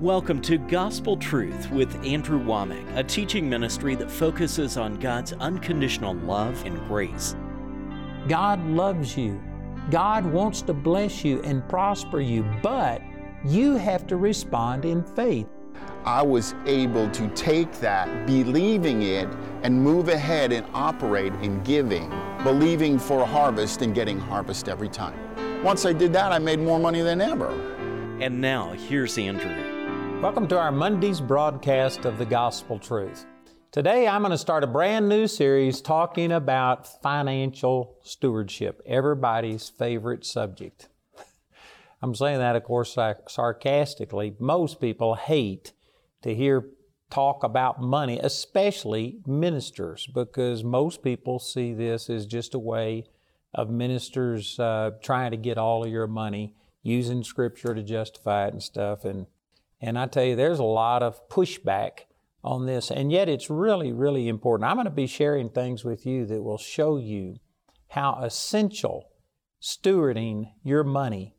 Welcome to Gospel Truth with Andrew Wommack, a teaching ministry that focuses on God's unconditional love and grace. God loves you. God wants to bless you and prosper you, but you have to respond in faith. I was able to take that, believing it, and move ahead and operate in giving, believing for a harvest and getting harvest every time. Once I did that, I made more money than ever. And now, here's Andrew. Welcome to our Monday's broadcast of the Gospel Truth. Today I'm going to start a brand new series talking about financial stewardship, everybody's favorite subject. I'm saying that, of course, sarcastically. Most people hate to hear talk about money, especially ministers, because most people see this as just a way of ministers uh, trying to get all of your money, using scripture to justify it and stuff. And and I tell you, there's a lot of pushback on this, and yet it's really, really important. I'm going to be sharing things with you that will show you how essential stewarding your money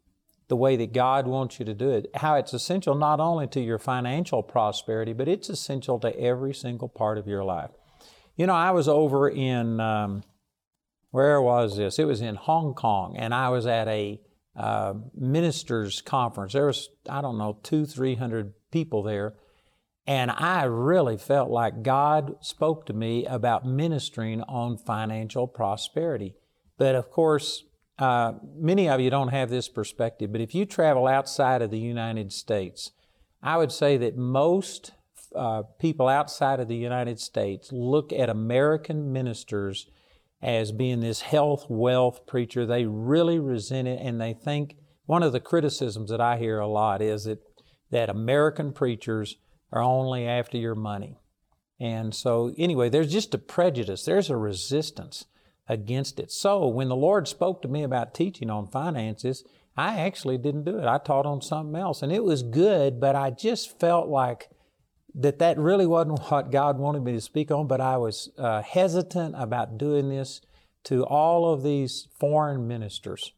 the way that God wants you to do it, how it's essential not only to your financial prosperity, but it's essential to every single part of your life. You know, I was over in, um, where was this? It was in Hong Kong, and I was at a uh, ministers conference. There was, I don't know, two, three hundred people there. And I really felt like God spoke to me about ministering on financial prosperity. But of course, uh, many of you don't have this perspective. But if you travel outside of the United States, I would say that most uh, people outside of the United States look at American ministers as being this health, wealth preacher. They really resent it and they think one of the criticisms that I hear a lot is that, that American preachers are only after your money. And so, anyway, there's just a prejudice, there's a resistance against it. So, when the Lord spoke to me about teaching on finances, I actually didn't do it. I taught on something else, and it was good, but I just felt like that that really wasn't what God wanted me to speak on, but I was uh, hesitant about doing this to all of these foreign ministers.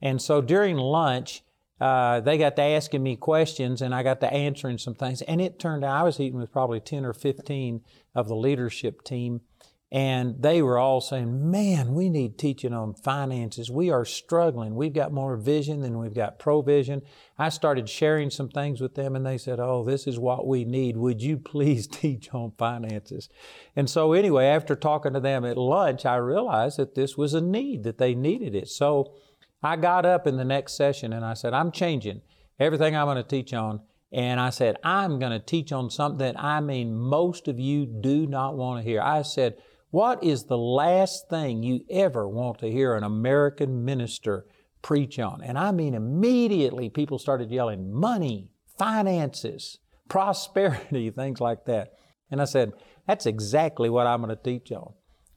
And so during lunch, uh, they got to asking me questions and I got to answering some things. And it turned out I was eating with probably 10 or 15 of the leadership team. And they were all saying, man, we need teaching on finances. We are struggling. We've got more vision than we've got provision. I started sharing some things with them and they said, oh, this is what we need. Would you please teach on finances? And so anyway, after talking to them at lunch, I realized that this was a need, that they needed it. So I got up in the next session and I said, I'm changing everything I'm going to teach on. And I said, I'm going to teach on something that I mean most of you do not want to hear. I said, what is the last thing you ever want to hear an American minister preach on? And I mean, immediately people started yelling money, finances, prosperity, things like that. And I said, that's exactly what I'm going to teach on.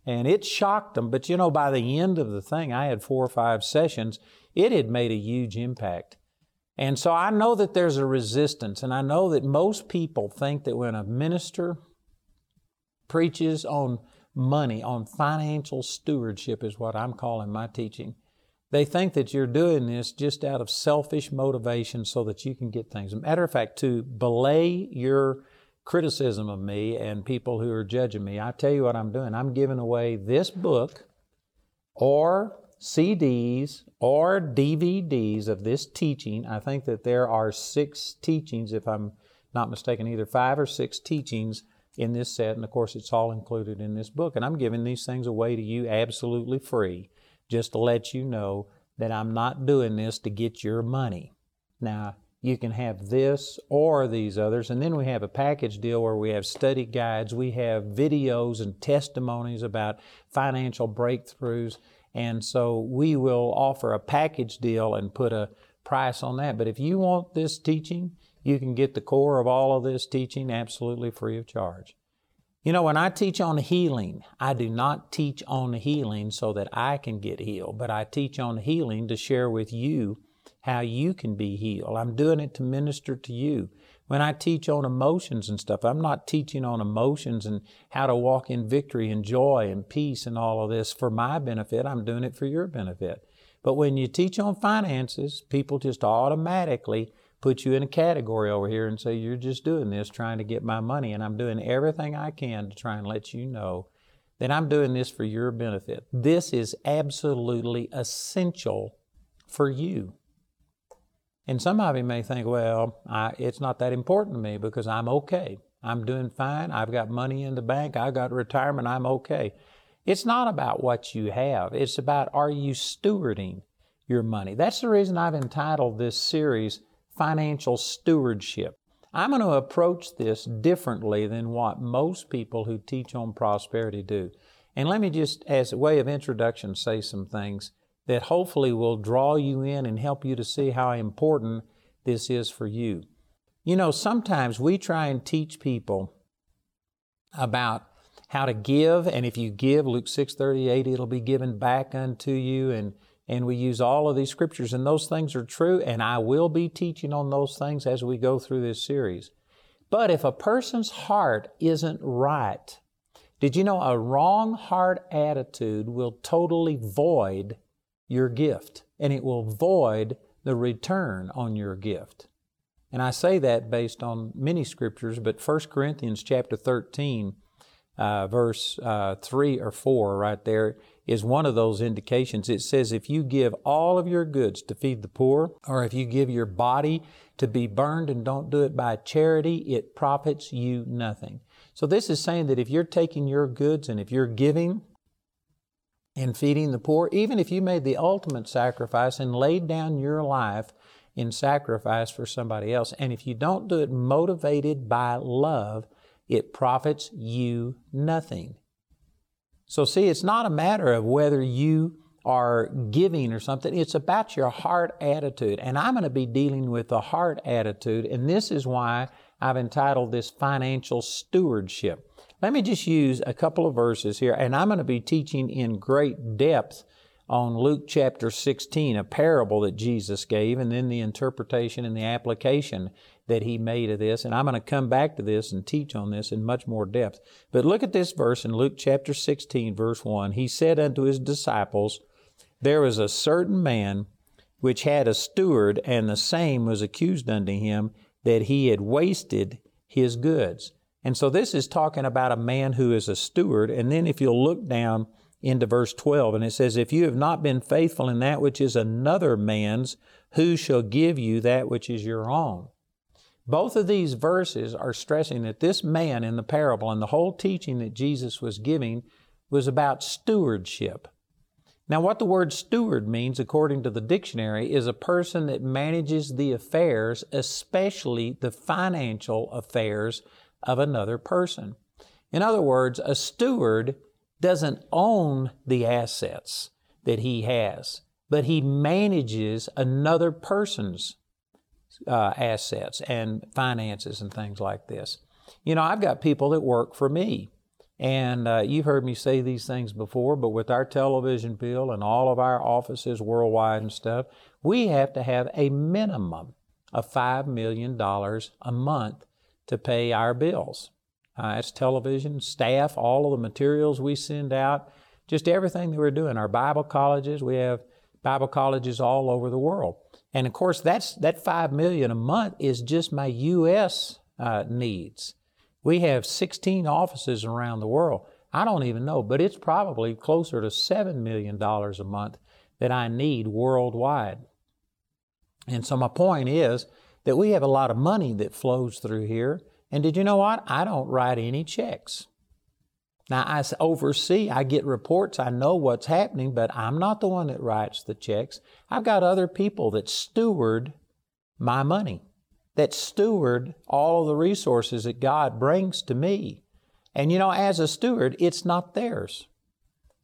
And it shocked them. But you know, by the end of the thing, I had four or five sessions, it had made a huge impact. And so I know that there's a resistance, and I know that most people think that when a minister preaches on money, on financial stewardship, is what I'm calling my teaching. They think that you're doing this just out of selfish motivation so that you can get things. Matter of fact, to belay your criticism of me and people who are judging me, I tell you what I'm doing. I'm giving away this book or CDs or DVDs of this teaching. I think that there are six teachings, if I'm not mistaken, either five or six teachings in this set, and of course, it's all included in this book. And I'm giving these things away to you absolutely free, just to let you know that I'm not doing this to get your money. Now, you can have this or these others, and then we have a package deal where we have study guides, we have videos and testimonies about financial breakthroughs. And so we will offer a package deal and put a price on that. But if you want this teaching, you can get the core of all of this teaching absolutely free of charge. You know, when I teach on healing, I do not teach on healing so that I can get healed, but I teach on healing to share with you how you can be healed. I'm doing it to minister to you. When I teach on emotions and stuff, I'm not teaching on emotions and how to walk in victory and joy and peace and all of this for my benefit. I'm doing it for your benefit. But when you teach on finances, people just automatically put you in a category over here and say, You're just doing this trying to get my money, and I'm doing everything I can to try and let you know that I'm doing this for your benefit. This is absolutely essential for you. And some of you may think, well, I, it's not that important to me because I'm okay. I'm doing fine. I've got money in the bank. I've got retirement. I'm okay. It's not about what you have. It's about are you stewarding your money? That's the reason I've entitled this series Financial Stewardship. I'm going to approach this differently than what most people who teach on prosperity do. And let me just, as a way of introduction, say some things that hopefully will draw you in and help you to see how important this is for you. You know, sometimes we try and teach people about how to give, and if you give, Luke 6:38, it'll be given back unto you, and and we use all of these scriptures, and those things are true, and I will be teaching on those things as we go through this series. But if a person's heart isn't right, did you know a wrong heart attitude will totally void your gift, and it will void the return on your gift. And I say that based on many scriptures, but 1 Corinthians chapter 13, uh, verse uh, 3 or 4 right there is one of those indications. It says, if you give all of your goods to feed the poor, or if you give your body to be burned and don't do it by charity, it profits you nothing. So this is saying that if you're taking your goods and if you're giving and feeding the poor, even if you made the ultimate sacrifice and laid down your life in sacrifice for somebody else, and if you don't do it motivated by love, it profits you nothing. So, see, it's not a matter of whether you are giving or something, it's about your heart attitude. And I'm going to be dealing with the heart attitude, and this is why I've entitled this Financial Stewardship. Let me just use a couple of verses here, and I'm going to be teaching in great depth on Luke chapter 16, a parable that Jesus gave, and then the interpretation and the application that he made of this. And I'm going to come back to this and teach on this in much more depth. But look at this verse in Luke chapter 16, verse 1. He said unto his disciples, There was a certain man which had a steward, and the same was accused unto him that he had wasted his goods. And so this is talking about a man who is a steward. And then if you'll look down into verse 12, and it says, If you have not been faithful in that which is another man's, who shall give you that which is your own? Both of these verses are stressing that this man in the parable and the whole teaching that Jesus was giving was about stewardship. Now, what the word steward means, according to the dictionary, is a person that manages the affairs, especially the financial affairs of another person. In other words, a steward doesn't own the assets that he has, but he manages another person's uh, assets and finances and things like this. You know, I've got people that work for me and uh, you've heard me say these things before, but with our television bill and all of our offices worldwide and stuff, we have to have a minimum of $5 million a month to pay our bills. Uh, it's television, staff, all of the materials we send out, just everything that we're doing. Our Bible colleges, we have Bible colleges all over the world. And of course, that's, that 5 million a month is just my U.S. Uh, needs. We have 16 offices around the world. I don't even know, but it's probably closer to $7 million a month that I need worldwide. And so my point is that we have a lot of money that flows through here. And did you know what? I don't write any checks. Now, I oversee, I get reports, I know what's happening, but I'm not the one that writes the checks. I've got other people that steward my money that steward all of the resources that God brings to me. And you know, as a steward, it's not theirs.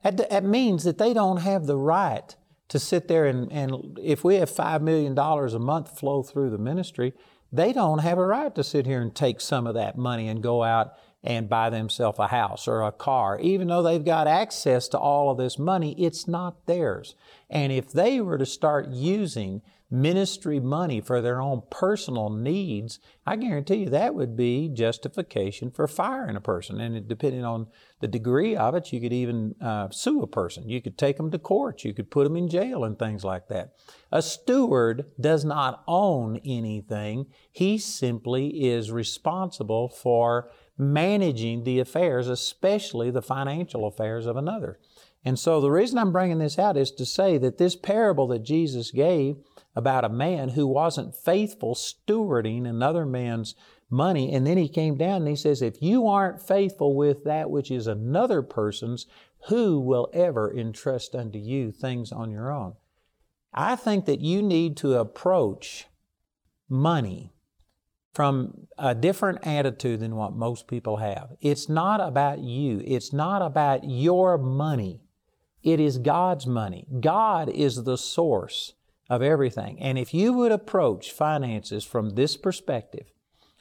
That, that means that they don't have the right to sit there and, and if we have $5 million a month flow through the ministry, they don't have a right to sit here and take some of that money and go out and buy themselves a house or a car. Even though they've got access to all of this money, it's not theirs. And if they were to start using ministry money for their own personal needs, I guarantee you that would be justification for firing a person. And it, depending on the degree of it, you could even uh, sue a person. You could take them to court. You could put them in jail and things like that. A steward does not own anything. He simply is responsible for managing the affairs, especially the financial affairs of another. And so the reason I'm bringing this out is to say that this parable that Jesus gave about a man who wasn't faithful stewarding another man's money, and then he came down and he says, If you aren't faithful with that which is another person's, who will ever entrust unto you things on your own? I think that you need to approach money from a different attitude than what most people have. It's not about you, it's not about your money. It is God's money. God is the source of everything. And if you would approach finances from this perspective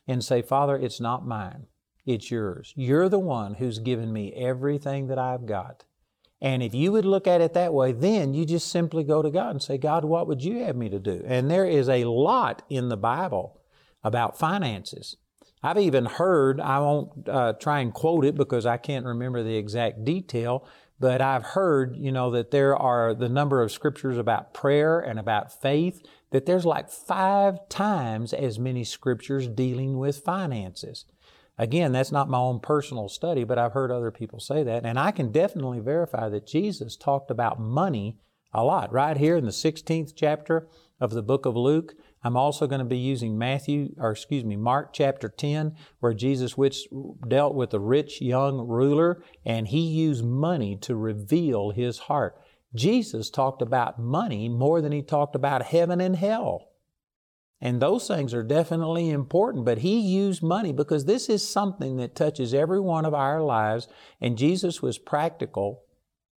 and say, Father, it's not mine, it's yours. You're the one who's given me everything that I've got. And if you would look at it that way, then you just simply go to God and say, God, what would you have me to do? And there is a lot in the Bible about finances. I've even heard, I won't uh, try and quote it because I can't remember the exact detail, but I've heard, you know, that there are the number of scriptures about prayer and about faith, that there's like five times as many scriptures dealing with finances. Again, that's not my own personal study, but I've heard other people say that. And I can definitely verify that Jesus talked about money a lot. Right here in the 16th chapter of the book of Luke, I'm also going to be using Matthew, or excuse me, Mark chapter 10, where Jesus which dealt with a rich young ruler and he used money to reveal his heart. Jesus talked about money more than he talked about heaven and hell. And those things are definitely important, but he used money because this is something that touches every one of our lives. And Jesus was practical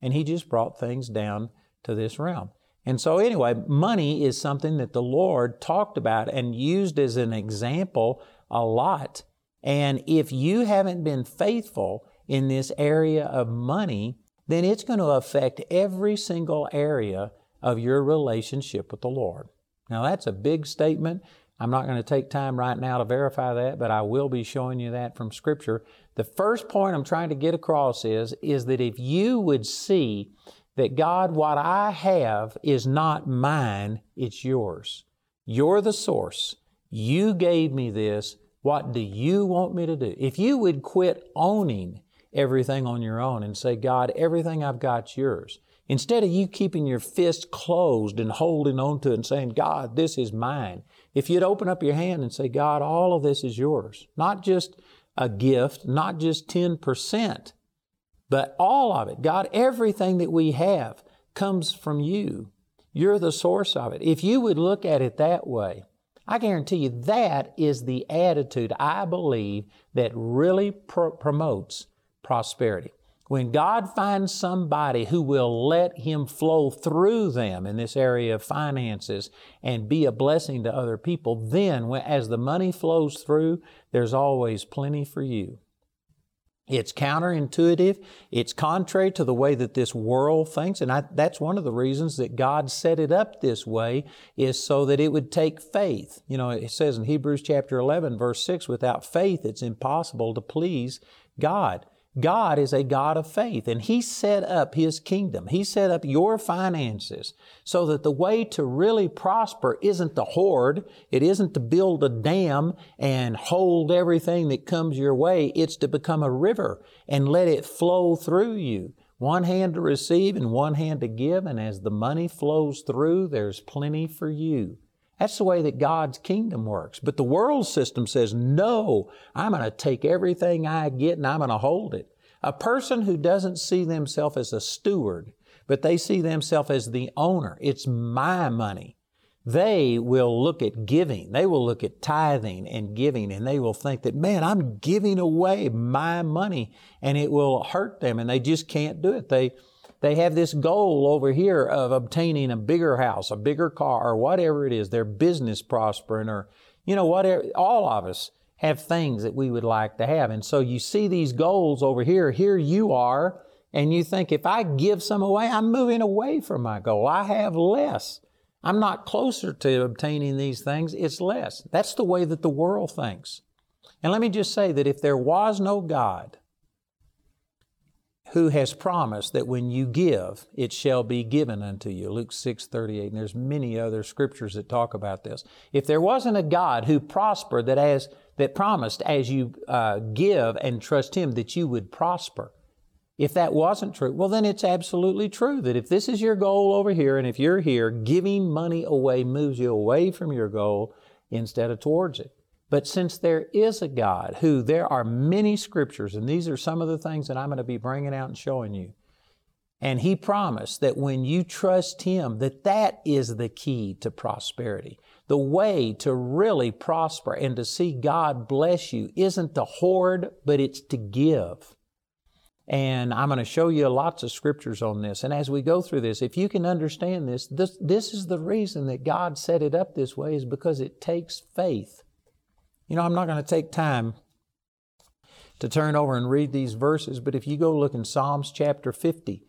and he just brought things down to this realm. And so, anyway, money is something that the Lord talked about and used as an example a lot. And if you haven't been faithful in this area of money, then it's going to affect every single area of your relationship with the Lord. Now, that's a big statement. I'm not going to take time right now to verify that, but I will be showing you that from Scripture. The first point I'm trying to get across is, is that if you would see that God, what I have is not mine, it's yours. You're the source. You gave me this. What do you want me to do? If you would quit owning everything on your own and say, God, everything I've got's yours. Instead of you keeping your fist closed and holding on to it and saying, God, this is mine. If you'd open up your hand and say, God, all of this is yours. Not just a gift, not just 10%, but all of it, God, everything that we have comes from you. You're the source of it. If you would look at it that way, I guarantee you that is the attitude I believe that really promotes prosperity. When God finds somebody who will let Him flow through them in this area of finances and be a blessing to other people, then as the money flows through, there's always plenty for you. It's counterintuitive. It's contrary to the way that this world thinks. And I, that's one of the reasons that God set it up this way is so that it would take faith. You know, it says in Hebrews chapter 11, verse 6, without faith, it's impossible to please God. God is a God of faith, and He set up His kingdom. He set up your finances so that the way to really prosper isn't to hoard, it isn't to build a dam and hold everything that comes your way. It's to become a river and let it flow through you. One hand to receive and one hand to give, and as the money flows through, there's plenty for you. That's the way that God's kingdom works. But the world system says, no, I'm going to take everything I get and I'm going to hold it. A person who doesn't see themselves as a steward, but they see themselves as the owner, it's my money. They will look at giving. They will look at tithing and giving and they will think that, man, I'm giving away my money and it will hurt them and they just can't do it. They, they have this goal over here of obtaining a bigger house, a bigger car, or whatever it is, their business prospering, or, you know, whatever. All of us have things that we would like to have. And so you see these goals over here. Here you are, and you think, if I give some away, I'm moving away from my goal. I have less. I'm not closer to obtaining these things, it's less. That's the way that the world thinks. And let me just say that if there was no God who has promised that when you give, it shall be given unto you, Luke 6 38, and there's many other scriptures that talk about this. If there wasn't a God who prospered that as that promised as you uh, give and trust Him that you would prosper, if that wasn't true, well, then it's absolutely true that if this is your goal over here, and if you're here, giving money away moves you away from your goal instead of towards it. But since there is a God who there are many scriptures, and these are some of the things that I'm going to be bringing out and showing you, and He promised that when you trust Him, that that is the key to prosperity. The way to really prosper and to see God bless you isn't to hoard, but it's to give. And I'm going to show you lots of scriptures on this. And as we go through this, if you can understand this, this, this is the reason that God set it up this way, is because it takes faith. You know, I'm not going to take time to turn over and read these verses, but if you go look in Psalms chapter 50,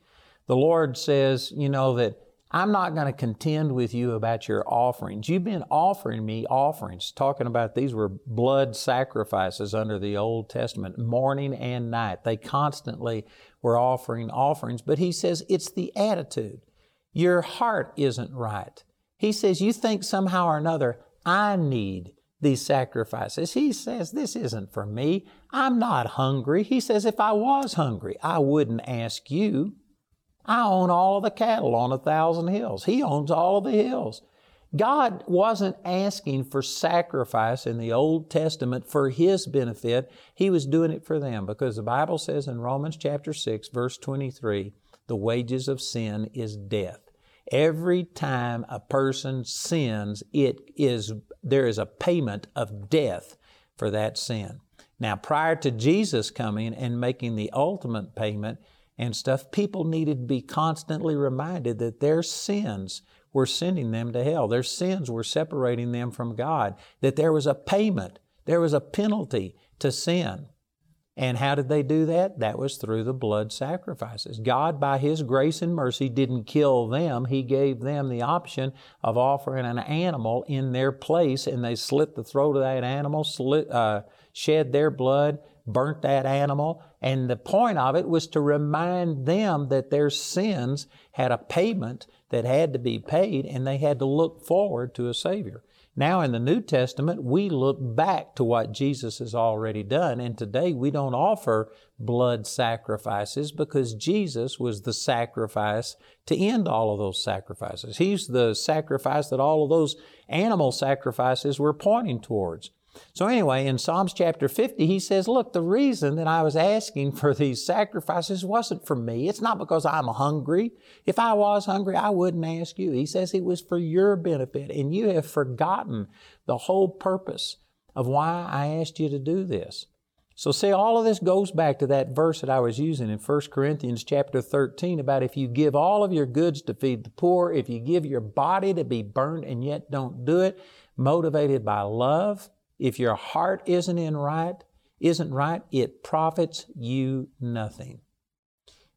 the Lord says, you know, that I'm not going to contend with you about your offerings. You've been offering me offerings, talking about these were blood sacrifices under the Old Testament, morning and night. They constantly were offering offerings, but he says it's the attitude. Your heart isn't right. He says, You think somehow or another, I need these sacrifices. He says, This isn't for me. I'm not hungry. He says, If I was hungry, I wouldn't ask you. I own all of the cattle on a thousand hills. He owns all of the hills. God wasn't asking for sacrifice in the Old Testament for His benefit. He was doing it for them because the Bible says in Romans chapter 6, verse 23, the wages of sin is death. Every time a person sins, it is, there is a payment of death for that sin. Now, prior to Jesus coming and making the ultimate payment, and stuff, people needed to be constantly reminded that their sins were sending them to hell. Their sins were separating them from God, that there was a payment, there was a penalty to sin. And how did they do that? That was through the blood sacrifices. God, by His grace and mercy, didn't kill them. He gave them the option of offering an animal in their place, and they slit the throat of that animal, slit, uh, shed their blood, burnt that animal. And the point of it was to remind them that their sins had a payment that had to be paid and they had to look forward to a Savior. Now, in the New Testament, we look back to what Jesus has already done, and today we don't offer blood sacrifices because Jesus was the sacrifice to end all of those sacrifices. He's the sacrifice that all of those animal sacrifices were pointing towards. So, anyway, in Psalms chapter 50, he says, Look, the reason that I was asking for these sacrifices wasn't for me. It's not because I'm hungry. If I was hungry, I wouldn't ask you. He says it was for your benefit, and you have forgotten the whole purpose of why I asked you to do this. So see, all of this goes back to that verse that I was using in 1 Corinthians chapter 13 about if you give all of your goods to feed the poor, if you give your body to be burnt and yet don't do it, motivated by love, if your heart isn't in right, isn't right, it profits you nothing.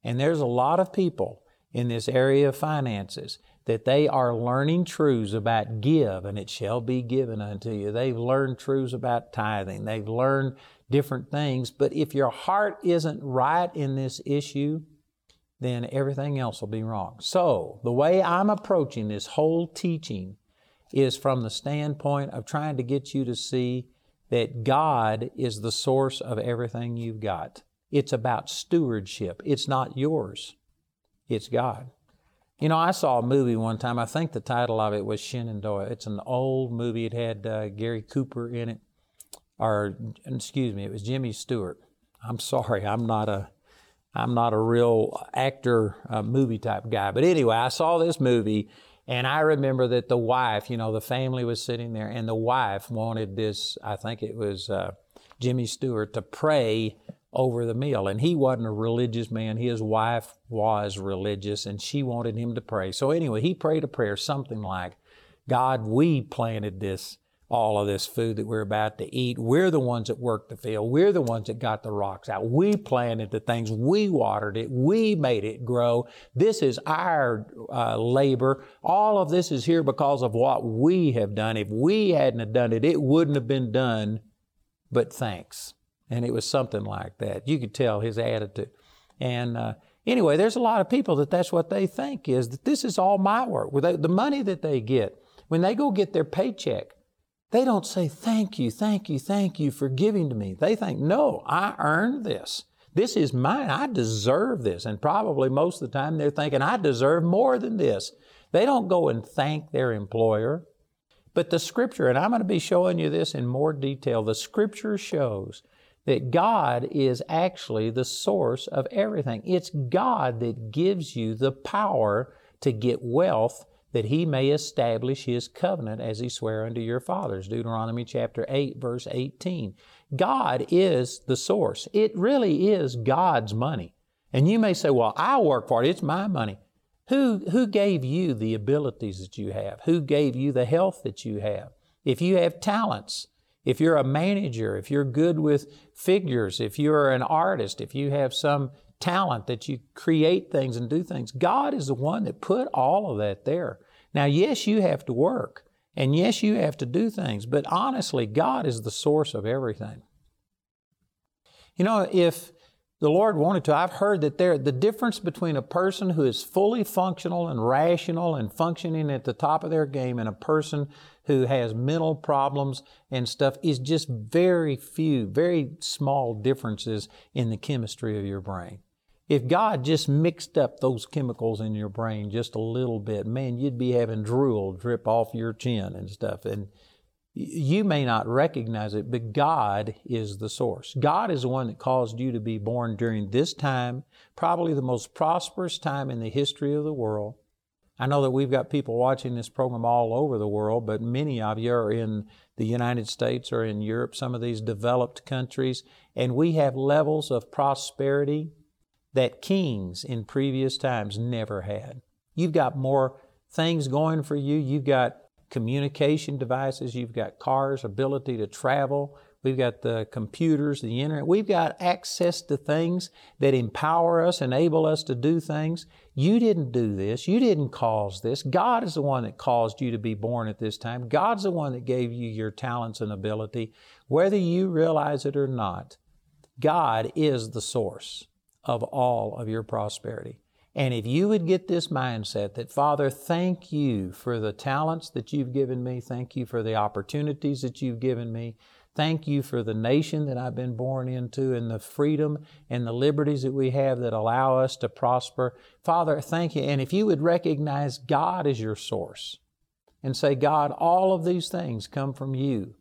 And there's a lot of people in this area of finances that they are learning truths about give and it shall be given unto you. They've learned truths about tithing. They've learned different things. But if your heart isn't right in this issue, then everything else will be wrong. So, the way I'm approaching this whole teaching is from the standpoint of trying to get you to see that God is the source of everything you've got. It's about stewardship. It's not yours, it's God. You know, I saw a movie one time. I think the title of it was Shenandoah. It's an old movie. It had uh, Gary Cooper in it, or excuse me, it was Jimmy Stewart. I'm sorry, I'm not a, I'm not a real actor, uh, movie type guy. But anyway, I saw this movie, and I remember that the wife, you know, the family was sitting there, and the wife wanted this, I think it was uh, Jimmy Stewart, to pray over the meal. And he wasn't a religious man. His wife was religious, and she wanted him to pray. So, anyway, he prayed a prayer, something like, God, we planted this all of this food that we're about to eat. We're the ones that worked the field. We're the ones that got the rocks out. We planted the things. We watered it. We made it grow. This is our uh, labor. All of this is here because of what we have done. If we hadn't have done it, it wouldn't have been done, but thanks. And it was something like that. You could tell his attitude. And uh, anyway, there's a lot of people that that's what they think is that this is all my work. The money that they get, when they go get their paycheck, they don't say, Thank you, thank you, thank you for giving to me. They think, No, I earned this. This is mine. I deserve this. And probably most of the time they're thinking, I deserve more than this. They don't go and thank their employer. But the scripture, and I'm going to be showing you this in more detail, the scripture shows that God is actually the source of everything. It's God that gives you the power to get wealth that he may establish his covenant as he sware unto your fathers. Deuteronomy chapter 8, verse 18. God is the source. It really is God's money. And you may say, well, I work for it, it's my money. Who, who gave you the abilities that you have? Who gave you the health that you have? If you have talents, if you're a manager, if you're good with figures, if you're an artist, if you have some talent that you create things and do things. God is the one that put all of that there. Now, yes, you have to work, and yes, you have to do things, but honestly, God is the source of everything. You know, if the Lord wanted to, I've heard that there the difference between a person who is fully functional and rational and functioning at the top of their game and a person who has mental problems and stuff is just very few, very small differences in the chemistry of your brain. If God just mixed up those chemicals in your brain just a little bit, man, you'd be having drool drip off your chin and stuff. And you may not recognize it, but God is the source. God is the one that caused you to be born during this time, probably the most prosperous time in the history of the world. I know that we've got people watching this program all over the world, but many of you are in the United States or in Europe, some of these developed countries, and we have levels of prosperity that kings in previous times never had. You've got more things going for you. You've got communication devices, you've got cars, ability to travel, we've got the computers, the internet. We've got access to things that empower us, enable us to do things. You didn't do this. You didn't cause this. God is the one that caused you to be born at this time. God's the one that gave you your talents and ability. Whether you realize it or not, God is the source of all of your prosperity. And if you would get this mindset that, Father, thank you for the talents that you've given me, thank you for the opportunities that you've given me, thank you for the nation that I've been born into and the freedom and the liberties that we have that allow us to prosper. Father, thank you. And if you would recognize God as your source and say, God, all of these things come from you.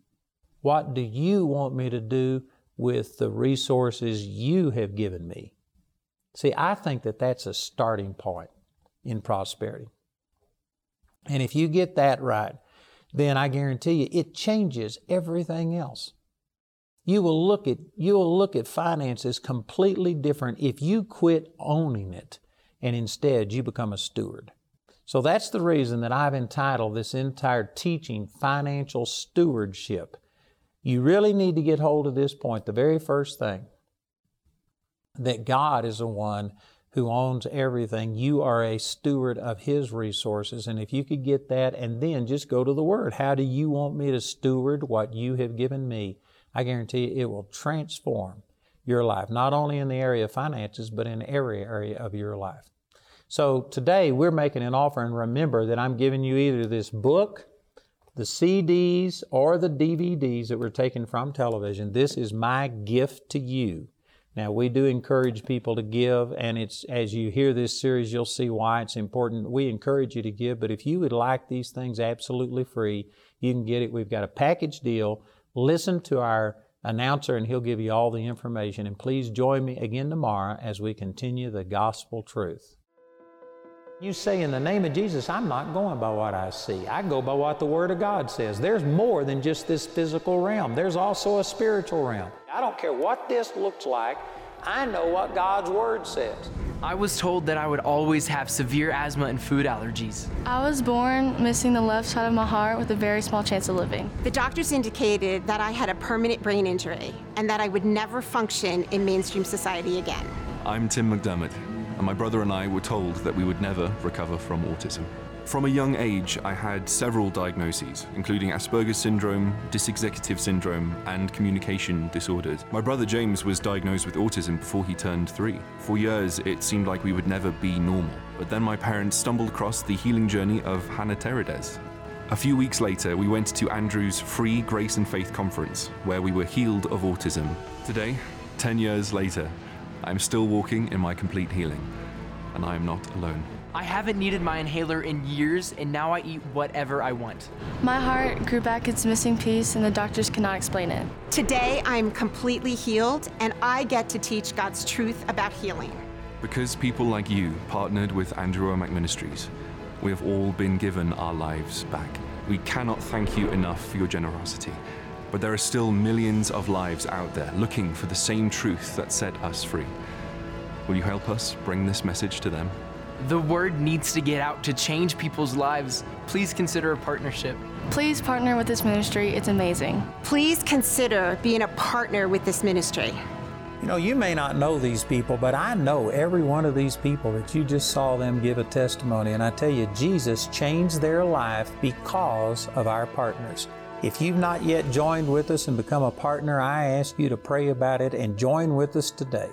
What do you want me to do with the resources you have given me? See, I think that that's a starting point in prosperity. And if you get that right, then I guarantee you it changes everything else. You will look at you will look at finances completely different if you quit owning it and instead you become a steward. So that's the reason that I've entitled this entire teaching Financial Stewardship. You really need to get hold of this point, the very first thing that God is the one who owns everything. You are a steward of His resources. And if you could get that and then just go to the Word, how do you want me to steward what you have given me? I guarantee you it will transform your life, not only in the area of finances, but in every area of your life. So today we're making an offer, and remember that I'm giving you either this book, the CDs, or the DVDs that were taken from television. This is my gift to you now, we do encourage people to give, and it's as you hear this series, you'll see why it's important. We encourage you to give, but if you would like these things absolutely free, you can get it. We've got a package deal. Listen to our announcer, and he'll give you all the information. And please join me again tomorrow as we continue the gospel truth. You say, in the name of Jesus, I'm not going by what I see. I go by what the Word of God says. There's more than just this physical realm, there's also a spiritual realm. I don't care what this looks like. I know what God's Word says. I was told that I would always have severe asthma and food allergies. I was born missing the left side of my heart with a very small chance of living. The doctors indicated that I had a permanent brain injury and that I would never function in mainstream society again. I'm Tim McDermott, and my brother and I were told that we would never recover from autism. From a young age, I had several diagnoses, including Asperger's syndrome, dysexecutive syndrome, and communication disorders. My brother James was diagnosed with autism before he turned three. For years, it seemed like we would never be normal. But then my parents stumbled across the healing journey of Hannah Teredes. A few weeks later, we went to Andrew's free Grace and Faith conference, where we were healed of autism. Today, 10 years later, I'm still walking in my complete healing, and I am not alone. I haven't needed my inhaler in years, and now I eat whatever I want. My heart grew back its missing piece, and the doctors cannot explain it. Today, I'm completely healed, and I get to teach God's truth about healing. Because people like you partnered with Andrew Wommack Ministries, we have all been given our lives back. We cannot thank you enough for your generosity. But there are still millions of lives out there looking for the same truth that set us free. Will you help us bring this message to them? The word needs to get out to change people's lives. Please consider a partnership. Please partner with this ministry, it's amazing. Please consider being a partner with this ministry. You know, you may not know these people, but I know every one of these people that you just saw them give a testimony. And I tell you, Jesus changed their life because of our partners. If you've not yet joined with us and become a partner, I ask you to pray about it and join with us today.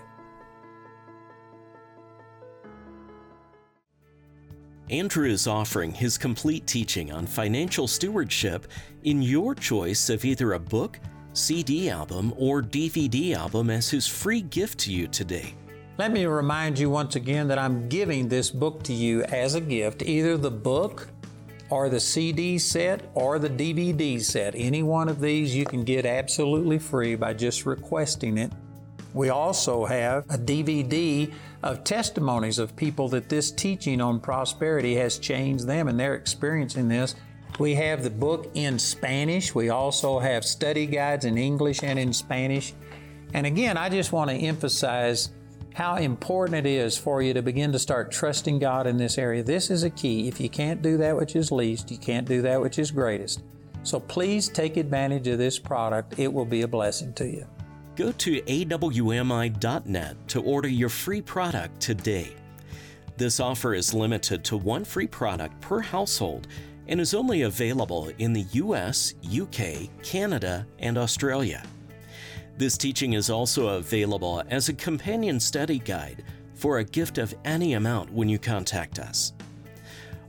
Andrew is offering his complete teaching on financial stewardship in your choice of either a book, CD album, or DVD album as his free gift to you today. Let me remind you once again that I'm giving this book to you as a gift, either the book or the CD set or the DVD set. Any one of these you can get absolutely free by just requesting it. We also have a DVD of testimonies of people that this teaching on prosperity has changed them and they're experiencing this. We have the book in Spanish. We also have study guides in English and in Spanish. And again, I just want to emphasize how important it is for you to begin to start trusting God in this area. This is a key. If you can't do that which is least, you can't do that which is greatest. So please take advantage of this product. It will be a blessing to you. Go to awmi.net to order your free product today. This offer is limited to one free product per household and is only available in the US, UK, Canada, and Australia. This teaching is also available as a companion study guide for a gift of any amount when you contact us.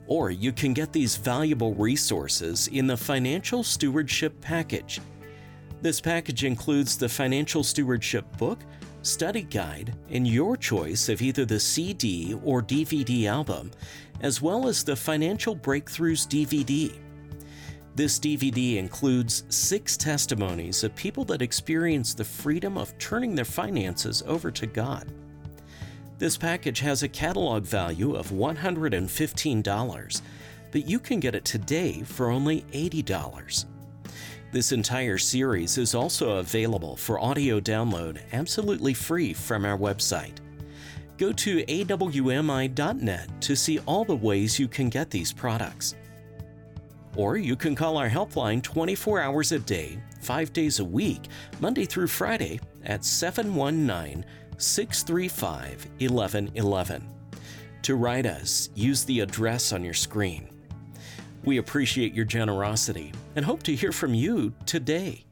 Or you can get these valuable resources in the Financial Stewardship Package. This package includes the Financial Stewardship book, study guide, and your choice of either the CD or DVD album, as well as the Financial Breakthroughs DVD. This DVD includes six testimonies of people that experience the freedom of turning their finances over to God. This package has a catalog value of $115, but you can get it today for only $80. This entire series is also available for audio download absolutely free from our website. Go to awmi.net to see all the ways you can get these products. Or you can call our helpline 24 hours a day, 5 days a week, Monday through Friday at 719 635 1111. To write us, use the address on your screen. We appreciate your generosity and hope to hear from you today.